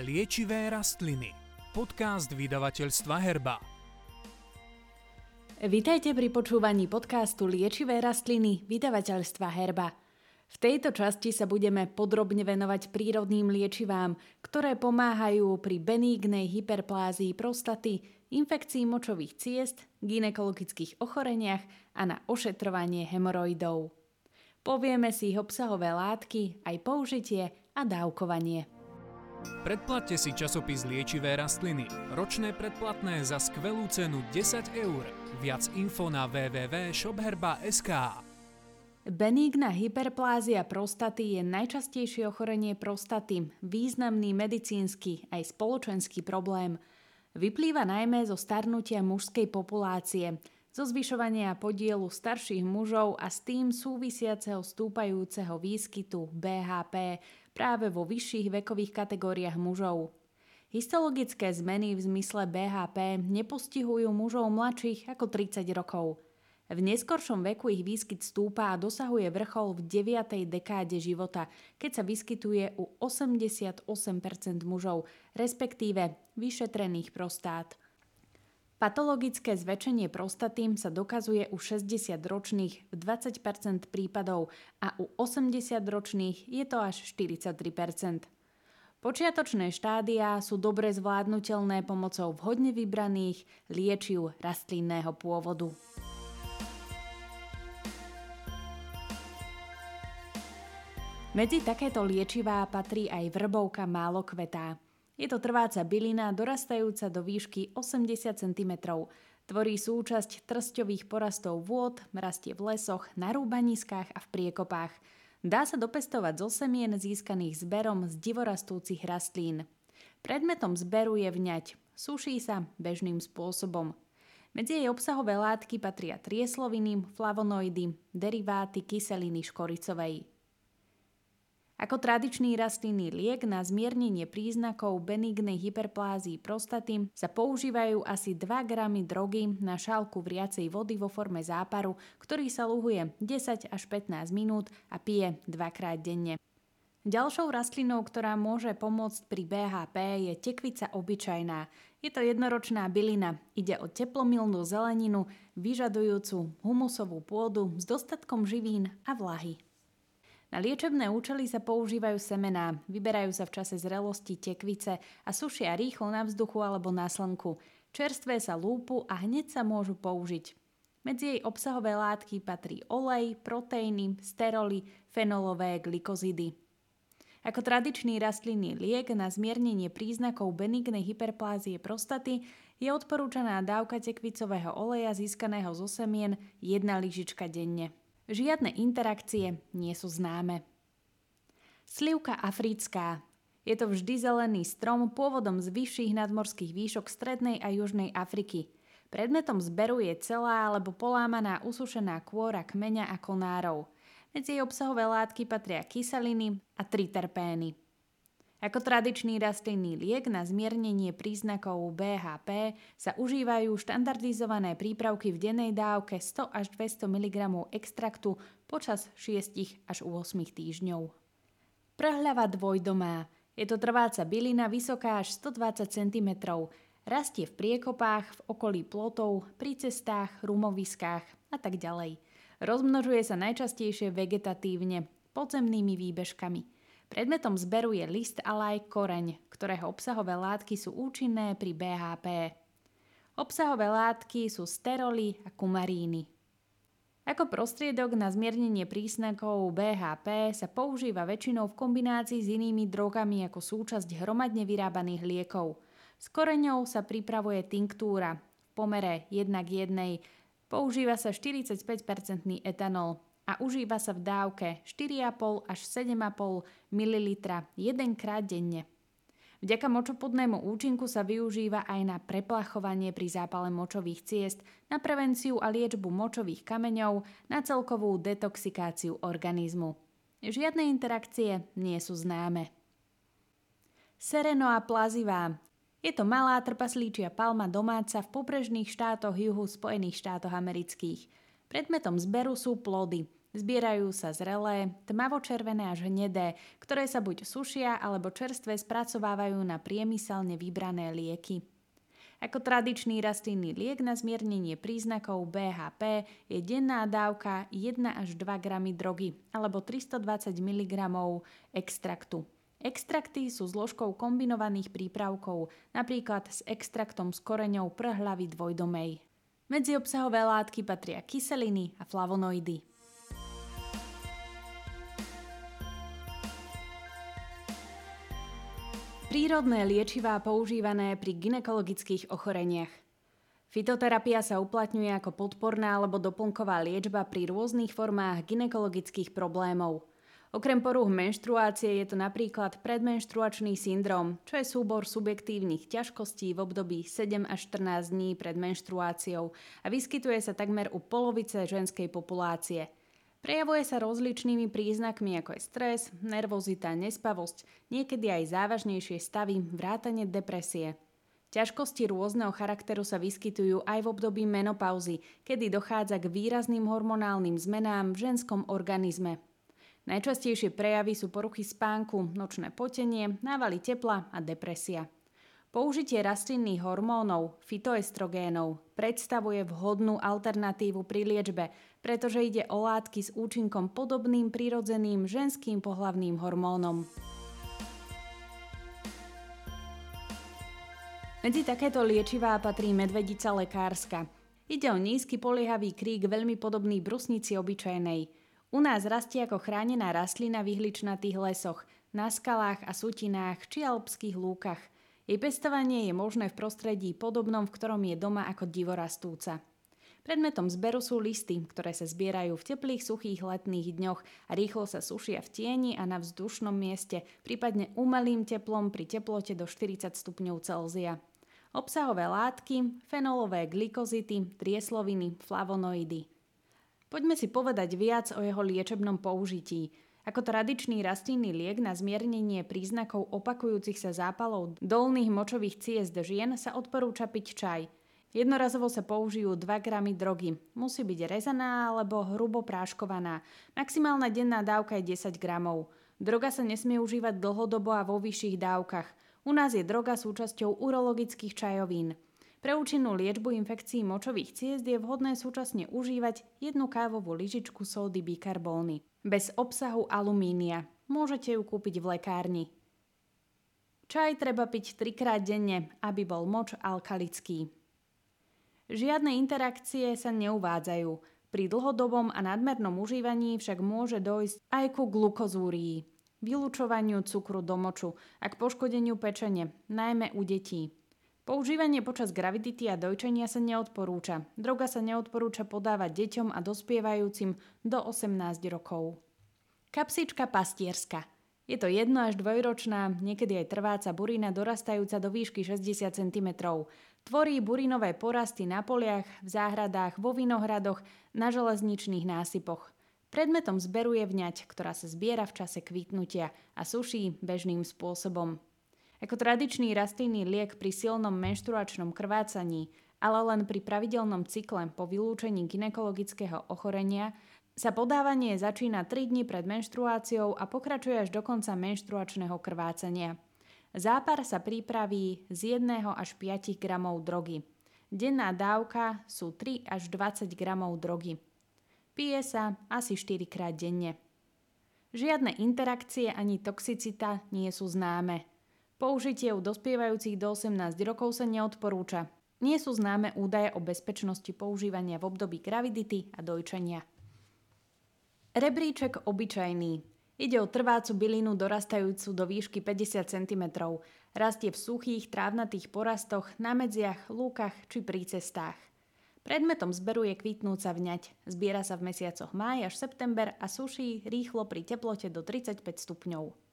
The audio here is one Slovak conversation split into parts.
Liečivé rastliny. Podcast vydavateľstva Herba. Vitajte pri počúvaní podcastu Liečivé rastliny vydavateľstva Herba. V tejto časti sa budeme podrobne venovať prírodným liečivám, ktoré pomáhajú pri benígnej hyperplázii prostaty, infekcii močových ciest, ginekologických ochoreniach a na ošetrovanie hemoroidov. Povieme si ich obsahové látky, aj použitie a dávkovanie. Predplatte si časopis Liečivé rastliny. Ročné predplatné za skvelú cenu 10 eur. Viac info na www.shopherba.sk Benigná hyperplázia prostaty je najčastejšie ochorenie prostaty, významný medicínsky aj spoločenský problém. Vyplýva najmä zo starnutia mužskej populácie, zo zvyšovania podielu starších mužov a s tým súvisiaceho stúpajúceho výskytu BHP práve vo vyšších vekových kategóriách mužov. Histologické zmeny v zmysle BHP nepostihujú mužov mladších ako 30 rokov. V neskoršom veku ich výskyt stúpa a dosahuje vrchol v 9. dekáde života, keď sa vyskytuje u 88% mužov, respektíve vyšetrených prostát. Patologické zväčšenie prostaty sa dokazuje u 60-ročných v 20% prípadov a u 80-ročných je to až 43% Počiatočné štádia sú dobre zvládnutelné pomocou vhodne vybraných liečiv rastlinného pôvodu. Medzi takéto liečivá patrí aj vrbovka málokvetá. Je to trváca bylina dorastajúca do výšky 80 cm. Tvorí súčasť trsťových porastov vôd, rastie v lesoch, na rúbaniskách a v priekopách. Dá sa dopestovať zo semien získaných zberom z divorastúcich rastlín. Predmetom zberu je vňať. Suší sa bežným spôsobom. Medzi jej obsahové látky patria triesloviny, flavonoidy, deriváty kyseliny škoricovej. Ako tradičný rastlinný liek na zmiernenie príznakov benignej hyperplázii prostaty sa používajú asi 2 gramy drogy na šálku vriacej vody vo forme záparu, ktorý sa luhuje 10 až 15 minút a pije dvakrát denne. Ďalšou rastlinou, ktorá môže pomôcť pri BHP je tekvica obyčajná. Je to jednoročná bylina. Ide o teplomilnú zeleninu, vyžadujúcu humusovú pôdu s dostatkom živín a vlahy. Na liečebné účely sa používajú semená, vyberajú sa v čase zrelosti tekvice a sušia rýchlo na vzduchu alebo na slnku. Čerstvé sa lúpu a hneď sa môžu použiť. Medzi jej obsahové látky patrí olej, proteíny, steroly, fenolové glikozidy. Ako tradičný rastlinný liek na zmiernenie príznakov benignej hyperplázie prostaty je odporúčaná dávka tekvicového oleja získaného zo semien jedna lyžička denne. Žiadne interakcie nie sú známe. Slivka africká. Je to vždy zelený strom pôvodom z vyšších nadmorských výšok strednej a južnej Afriky. Predmetom zberu je celá alebo polámaná usušená kôra kmeňa a konárov. Medzi jej obsahové látky patria kyseliny a triterpény. Ako tradičný rastlinný liek na zmiernenie príznakov BHP sa užívajú štandardizované prípravky v dennej dávke 100 až 200 mg extraktu počas 6 až 8 týždňov. Prhľava dvojdomá. Je to trváca bylina vysoká až 120 cm. Rastie v priekopách, v okolí plotov, pri cestách, rumoviskách a tak ďalej. Rozmnožuje sa najčastejšie vegetatívne, podzemnými výbežkami. Predmetom zberu je list, ale aj koreň, ktorého obsahové látky sú účinné pri BHP. Obsahové látky sú steroly a kumaríny. Ako prostriedok na zmiernenie prísnakov BHP sa používa väčšinou v kombinácii s inými drogami ako súčasť hromadne vyrábaných liekov. S koreňou sa pripravuje tinktúra v pomere 1 k 1. Používa sa 45% etanol a užíva sa v dávke 4,5 až 7,5 ml jedenkrát denne. Vďaka močopodnému účinku sa využíva aj na preplachovanie pri zápale močových ciest, na prevenciu a liečbu močových kameňov, na celkovú detoxikáciu organizmu. Žiadne interakcie nie sú známe. Serenoa plazivá je to malá trpaslíčia palma domáca v pobrežných štátoch juhu Spojených štátoch amerických. Predmetom zberu sú plody – Zbierajú sa zrelé, tmavočervené až hnedé, ktoré sa buď sušia alebo čerstvé spracovávajú na priemyselne vybrané lieky. Ako tradičný rastlinný liek na zmiernenie príznakov BHP je denná dávka 1 až 2 gramy drogy alebo 320 mg extraktu. Extrakty sú zložkou kombinovaných prípravkov, napríklad s extraktom s koreňou prhlavy dvojdomej. Medzi obsahové látky patria kyseliny a flavonoidy. Prírodné liečivá používané pri ginekologických ochoreniach. Fitoterapia sa uplatňuje ako podporná alebo doplnková liečba pri rôznych formách ginekologických problémov. Okrem poruch menštruácie je to napríklad predmenštruačný syndrom, čo je súbor subjektívnych ťažkostí v období 7 až 14 dní pred menštruáciou a vyskytuje sa takmer u polovice ženskej populácie – Prejavuje sa rozličnými príznakmi ako je stres, nervozita, nespavosť, niekedy aj závažnejšie stavy, vrátane depresie. Ťažkosti rôzneho charakteru sa vyskytujú aj v období menopauzy, kedy dochádza k výrazným hormonálnym zmenám v ženskom organizme. Najčastejšie prejavy sú poruchy spánku, nočné potenie, návaly tepla a depresia. Použitie rastlinných hormónov, fitoestrogénov, predstavuje vhodnú alternatívu pri liečbe, pretože ide o látky s účinkom podobným prirodzeným ženským pohlavným hormónom. Medzi takéto liečivá patrí medvedica lekárska. Ide o nízky poliehavý krík veľmi podobný brusnici obyčajnej. U nás rastie ako chránená rastlina v ihličnatých lesoch, na skalách a sutinách či alpských lúkach – jej pestovanie je možné v prostredí podobnom, v ktorom je doma ako divorastúca. Predmetom zberu sú listy, ktoré sa zbierajú v teplých, suchých letných dňoch a rýchlo sa sušia v tieni a na vzdušnom mieste, prípadne umelým teplom pri teplote do 40 stupňov Celzia. Obsahové látky, fenolové glykozity, triesloviny, flavonoidy. Poďme si povedať viac o jeho liečebnom použití. Ako tradičný rastlinný liek na zmiernenie príznakov opakujúcich sa zápalov dolných močových ciest žien sa odporúča piť čaj. Jednorazovo sa použijú 2 gramy drogy. Musí byť rezaná alebo hrubo práškovaná. Maximálna denná dávka je 10 gramov. Droga sa nesmie užívať dlhodobo a vo vyšších dávkach. U nás je droga súčasťou urologických čajovín. Pre účinnú liečbu infekcií močových ciest je vhodné súčasne užívať jednu kávovú lyžičku sódy bikarbóny. Bez obsahu alumínia. Môžete ju kúpiť v lekárni. Čaj treba piť trikrát denne, aby bol moč alkalický. Žiadne interakcie sa neuvádzajú. Pri dlhodobom a nadmernom užívaní však môže dojsť aj ku glukozúrii, vylúčovaniu cukru do moču a k poškodeniu pečene, najmä u detí. Používanie počas gravidity a dojčenia sa neodporúča. Droga sa neodporúča podávať deťom a dospievajúcim do 18 rokov. Kapsička pastierska. Je to jedno až dvojročná, niekedy aj trváca burina dorastajúca do výšky 60 cm. Tvorí burinové porasty na poliach, v záhradách, vo vinohradoch, na železničných násypoch. Predmetom zberu je vňať, ktorá sa zbiera v čase kvitnutia a suší bežným spôsobom. Ako tradičný rastlinný liek pri silnom menštruačnom krvácaní, ale len pri pravidelnom cykle po vylúčení ginekologického ochorenia sa podávanie začína 3 dni pred menštruáciou a pokračuje až do konca menštruačného krvácania. Zápar sa pripraví z 1 až 5 gramov drogy. Denná dávka sú 3 až 20 gramov drogy. Pije sa asi 4 krát denne. Žiadne interakcie ani toxicita nie sú známe. Použitie u dospievajúcich do 18 rokov sa neodporúča. Nie sú známe údaje o bezpečnosti používania v období gravidity a dojčenia. Rebríček obyčajný. Ide o trvácu bylinu dorastajúcu do výšky 50 cm. Rastie v suchých, trávnatých porastoch, na medziach, lúkach či pri cestách. Predmetom zberu je kvitnúca vňať. Zbiera sa v mesiacoch máj až september a suší rýchlo pri teplote do 35 stupňov.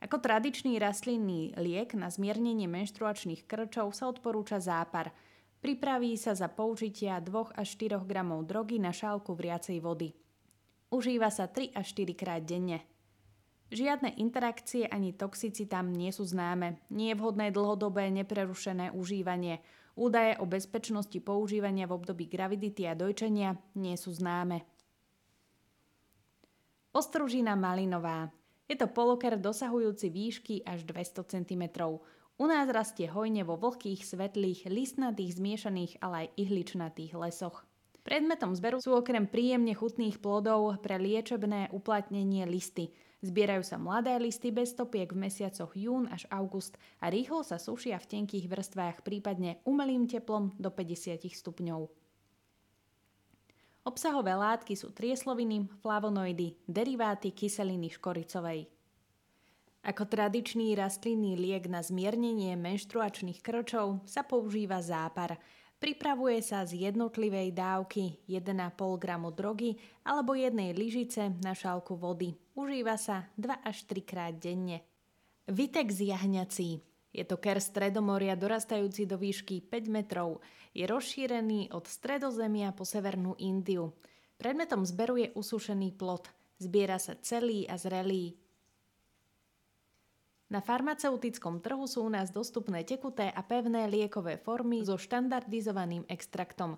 Ako tradičný rastlinný liek na zmiernenie menštruačných krčov sa odporúča zápar. Pripraví sa za použitia 2 až 4 gramov drogy na šálku vriacej vody. Užíva sa 3 až 4 krát denne. Žiadne interakcie ani toxicitám nie sú známe. Nie je vhodné dlhodobé neprerušené užívanie. Údaje o bezpečnosti používania v období gravidity a dojčenia nie sú známe. Ostružina malinová. Je to poloker dosahujúci výšky až 200 cm. U nás rastie hojne vo vlhkých, svetlých, listnatých, zmiešaných, ale aj ihličnatých lesoch. Predmetom zberu sú okrem príjemne chutných plodov pre liečebné uplatnenie listy. Zbierajú sa mladé listy bez stopiek v mesiacoch jún až august a rýchlo sa sušia v tenkých vrstvách, prípadne umelým teplom do 50 stupňov. Obsahové látky sú triesloviny, flavonoidy, deriváty kyseliny škoricovej. Ako tradičný rastlinný liek na zmiernenie menštruačných krčov sa používa zápar. Pripravuje sa z jednotlivej dávky 1,5 g drogy alebo jednej lyžice na šálku vody. Užíva sa 2 až 3 krát denne. Vitex jahňací je to ker stredomoria dorastajúci do výšky 5 metrov. Je rozšírený od stredozemia po severnú Indiu. Predmetom zberu je usušený plod. Zbiera sa celý a zrelý. Na farmaceutickom trhu sú u nás dostupné tekuté a pevné liekové formy so štandardizovaným extraktom.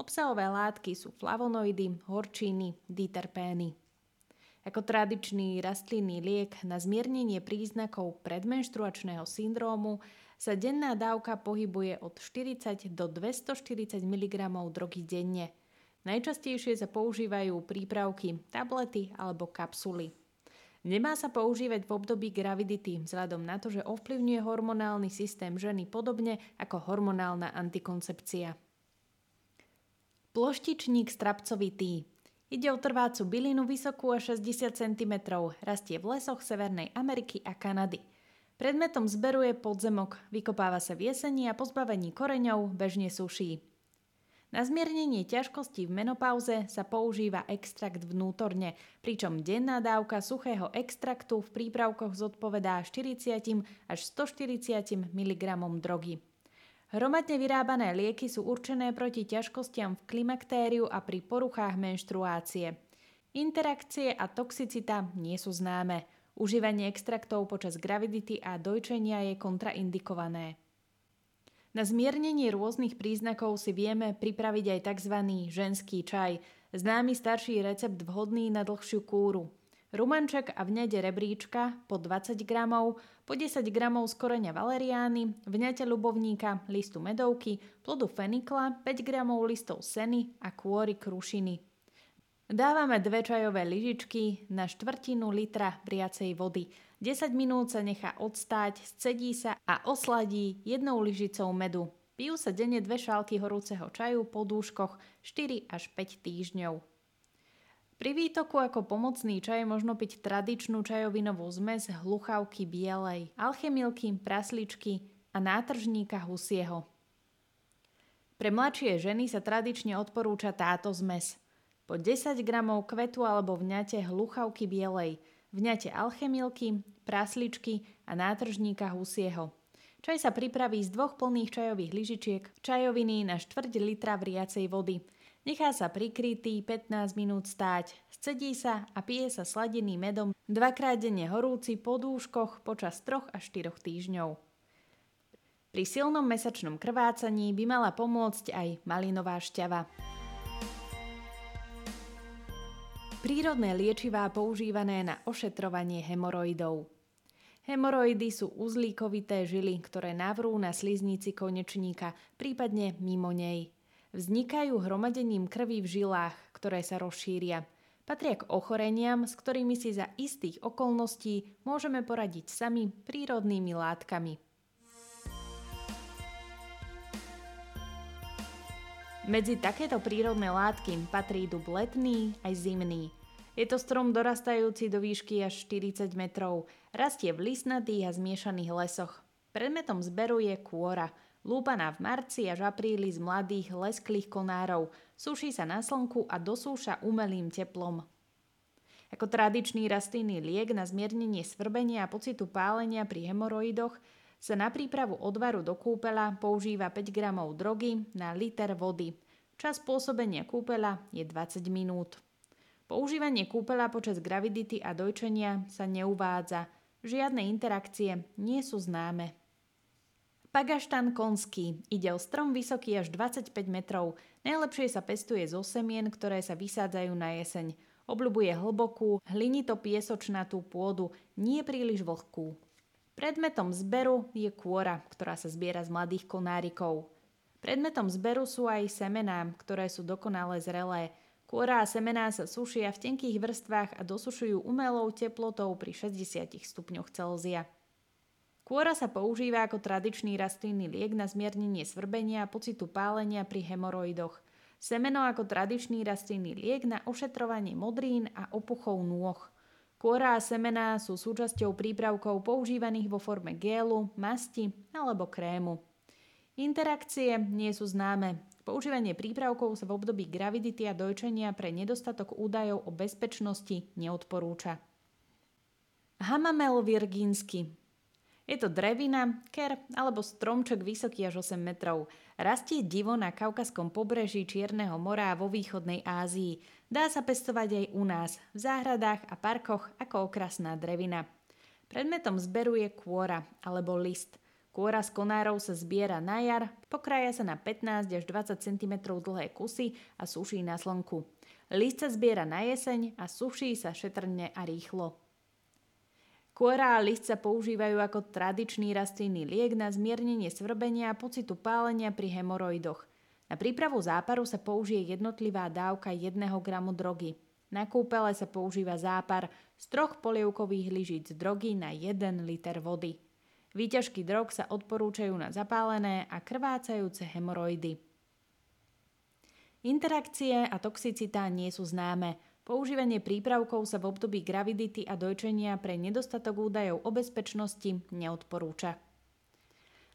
Obsahové látky sú flavonoidy, horčíny, diterpény. Ako tradičný rastlinný liek na zmiernenie príznakov predmenštruačného syndrómu sa denná dávka pohybuje od 40 do 240 mg drogy denne. Najčastejšie sa používajú prípravky, tablety alebo kapsuly. Nemá sa používať v období gravidity vzhľadom na to, že ovplyvňuje hormonálny systém ženy podobne ako hormonálna antikoncepcia. Ploštičník strapcovitý Ide o trvácu bylinu vysokú až 60 cm, rastie v lesoch Severnej Ameriky a Kanady. Predmetom zberu je podzemok, vykopáva sa v jeseni a po zbavení koreňov bežne suší. Na zmiernenie ťažkostí v menopauze sa používa extrakt vnútorne, pričom denná dávka suchého extraktu v prípravkoch zodpovedá 40 až 140 mg drogy. Hromadne vyrábané lieky sú určené proti ťažkostiam v klimaktériu a pri poruchách menštruácie. Interakcie a toxicita nie sú známe. Užívanie extraktov počas gravidity a dojčenia je kontraindikované. Na zmiernenie rôznych príznakov si vieme pripraviť aj tzv. ženský čaj, známy starší recept vhodný na dlhšiu kúru. Rumanček a vňade rebríčka po 20 gramov, po 10 gramov z koreňa valeriány, vňate ľubovníka, listu medovky, plodu fenikla, 5 gramov listov seny a kôry krušiny. Dávame dve čajové lyžičky na štvrtinu litra vriacej vody. 10 minút sa nechá odstáť, scedí sa a osladí jednou lyžicou medu. Pijú sa denne dve šálky horúceho čaju po dúškoch 4 až 5 týždňov. Pri výtoku ako pomocný čaj možno piť tradičnú čajovinovú zmes hluchavky bielej, alchemilky, prasličky a nátržníka husieho. Pre mladšie ženy sa tradične odporúča táto zmes. Po 10 gramov kvetu alebo vňate hluchavky bielej, vňate alchemilky, prasličky a nátržníka husieho. Čaj sa pripraví z dvoch plných čajových lyžičiek, čajoviny na štvrť litra vriacej vody – Nechá sa prikrytý 15 minút stáť, scedí sa a pije sa sladeným medom dvakrát denne horúci po dúškoch počas 3 až 4 týždňov. Pri silnom mesačnom krvácaní by mala pomôcť aj malinová šťava. Prírodné liečivá používané na ošetrovanie hemoroidov. Hemoroidy sú uzlíkovité žily, ktoré navrú na sliznici konečníka, prípadne mimo nej. Vznikajú hromadením krvi v žilách, ktoré sa rozšíria. Patria k ochoreniam, s ktorými si za istých okolností môžeme poradiť sami prírodnými látkami. Medzi takéto prírodné látky patrí dub letný aj zimný. Je to strom dorastajúci do výšky až 40 metrov. Rastie v lisnatých a zmiešaných lesoch. Predmetom zberu je kôra – Lúpaná v marci až apríli z mladých lesklých konárov, suší sa na slnku a dosúša umelým teplom. Ako tradičný rastlinný liek na zmiernenie svrbenia a pocitu pálenia pri hemoroidoch sa na prípravu odvaru do kúpela používa 5 g drogy na liter vody. Čas pôsobenia kúpela je 20 minút. Používanie kúpela počas gravidity a dojčenia sa neuvádza. Žiadne interakcie nie sú známe. Pagaštan konský. Ide o strom vysoký až 25 metrov. Najlepšie sa pestuje zo semien, ktoré sa vysádzajú na jeseň. Obľubuje hlbokú, hlinito-piesočnatú pôdu, nie príliš vlhkú. Predmetom zberu je kôra, ktorá sa zbiera z mladých konárikov. Predmetom zberu sú aj semená, ktoré sú dokonale zrelé. Kôra a semená sa sušia v tenkých vrstvách a dosušujú umelou teplotou pri 60 stupňoch Celzia. Kôra sa používa ako tradičný rastlinný liek na zmiernenie svrbenia a pocitu pálenia pri hemoroidoch. Semeno ako tradičný rastlinný liek na ošetrovanie modrín a opuchov nôh. Kôra a semená sú súčasťou prípravkov používaných vo forme gélu, masti alebo krému. Interakcie nie sú známe. Používanie prípravkov sa v období gravidity a dojčenia pre nedostatok údajov o bezpečnosti neodporúča. Hamamel virgínsky je to drevina, ker alebo stromček vysoký až 8 metrov. Rastie divo na kaukaskom pobreží Čierneho mora vo východnej Ázii. Dá sa pestovať aj u nás, v záhradách a parkoch ako okrasná drevina. Predmetom zberu je kôra alebo list. Kôra z konárov sa zbiera na jar, pokraja sa na 15 až 20 cm dlhé kusy a suší na slnku. List sa zbiera na jeseň a suší sa šetrne a rýchlo. Kôra a list sa používajú ako tradičný rastlinný liek na zmiernenie svrbenia a pocitu pálenia pri hemoroidoch. Na prípravu záparu sa použije jednotlivá dávka 1 gramu drogy. Na kúpele sa používa zápar z troch polievkových lyžíc drogy na 1 liter vody. Výťažky drog sa odporúčajú na zapálené a krvácajúce hemoroidy. Interakcie a toxicita nie sú známe. Používanie prípravkov sa v období gravidity a dojčenia pre nedostatok údajov o bezpečnosti neodporúča.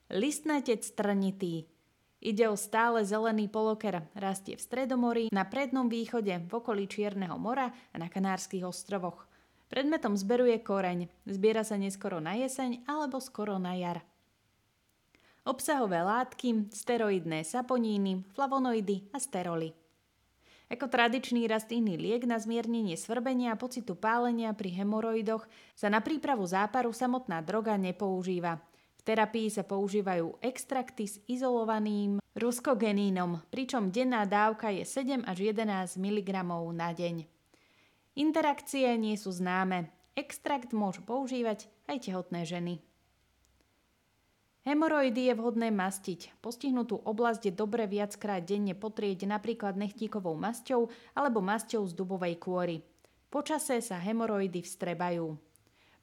Listnatec trnitý Ide o stále zelený poloker, rastie v Stredomorí, na prednom východe, v okolí Čierneho mora a na Kanárskych ostrovoch. Predmetom zberu je koreň, zbiera sa neskoro na jeseň alebo skoro na jar. Obsahové látky, steroidné saponíny, flavonoidy a steroly. Ako tradičný rastlinný liek na zmiernenie svrbenia a pocitu pálenia pri hemoroidoch sa na prípravu záparu samotná droga nepoužíva. V terapii sa používajú extrakty s izolovaným ruskogenínom, pričom denná dávka je 7 až 11 mg na deň. Interakcie nie sú známe. Extrakt môžu používať aj tehotné ženy. Hemoroidy je vhodné mastiť. Postihnutú oblasť je dobre viackrát denne potrieť napríklad nechtíkovou masťou alebo masťou z dubovej kôry. Počase sa hemoroidy vstrebajú.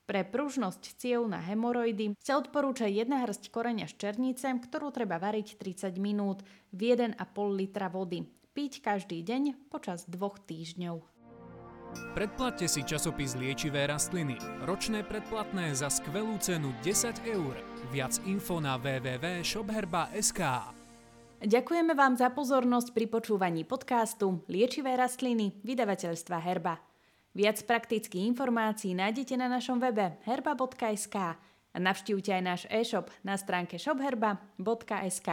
Pre pružnosť ciev na hemoroidy sa odporúča jedna hrst koreňa ščernice, ktorú treba variť 30 minút v 1,5 litra vody. Piť každý deň počas dvoch týždňov. Predplatte si časopis Liečivé rastliny. Ročné predplatné za skvelú cenu 10 eur. Viac info na www.shopherba.sk Ďakujeme vám za pozornosť pri počúvaní podcastu Liečivé rastliny vydavateľstva Herba. Viac praktických informácií nájdete na našom webe herba.sk a navštívte aj náš e-shop na stránke shopherba.sk.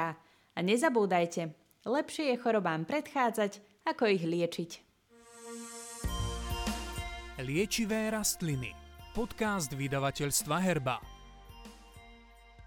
A nezabúdajte, lepšie je chorobám predchádzať, ako ich liečiť. Liečivé rastliny. Podcast vydavateľstva Herba.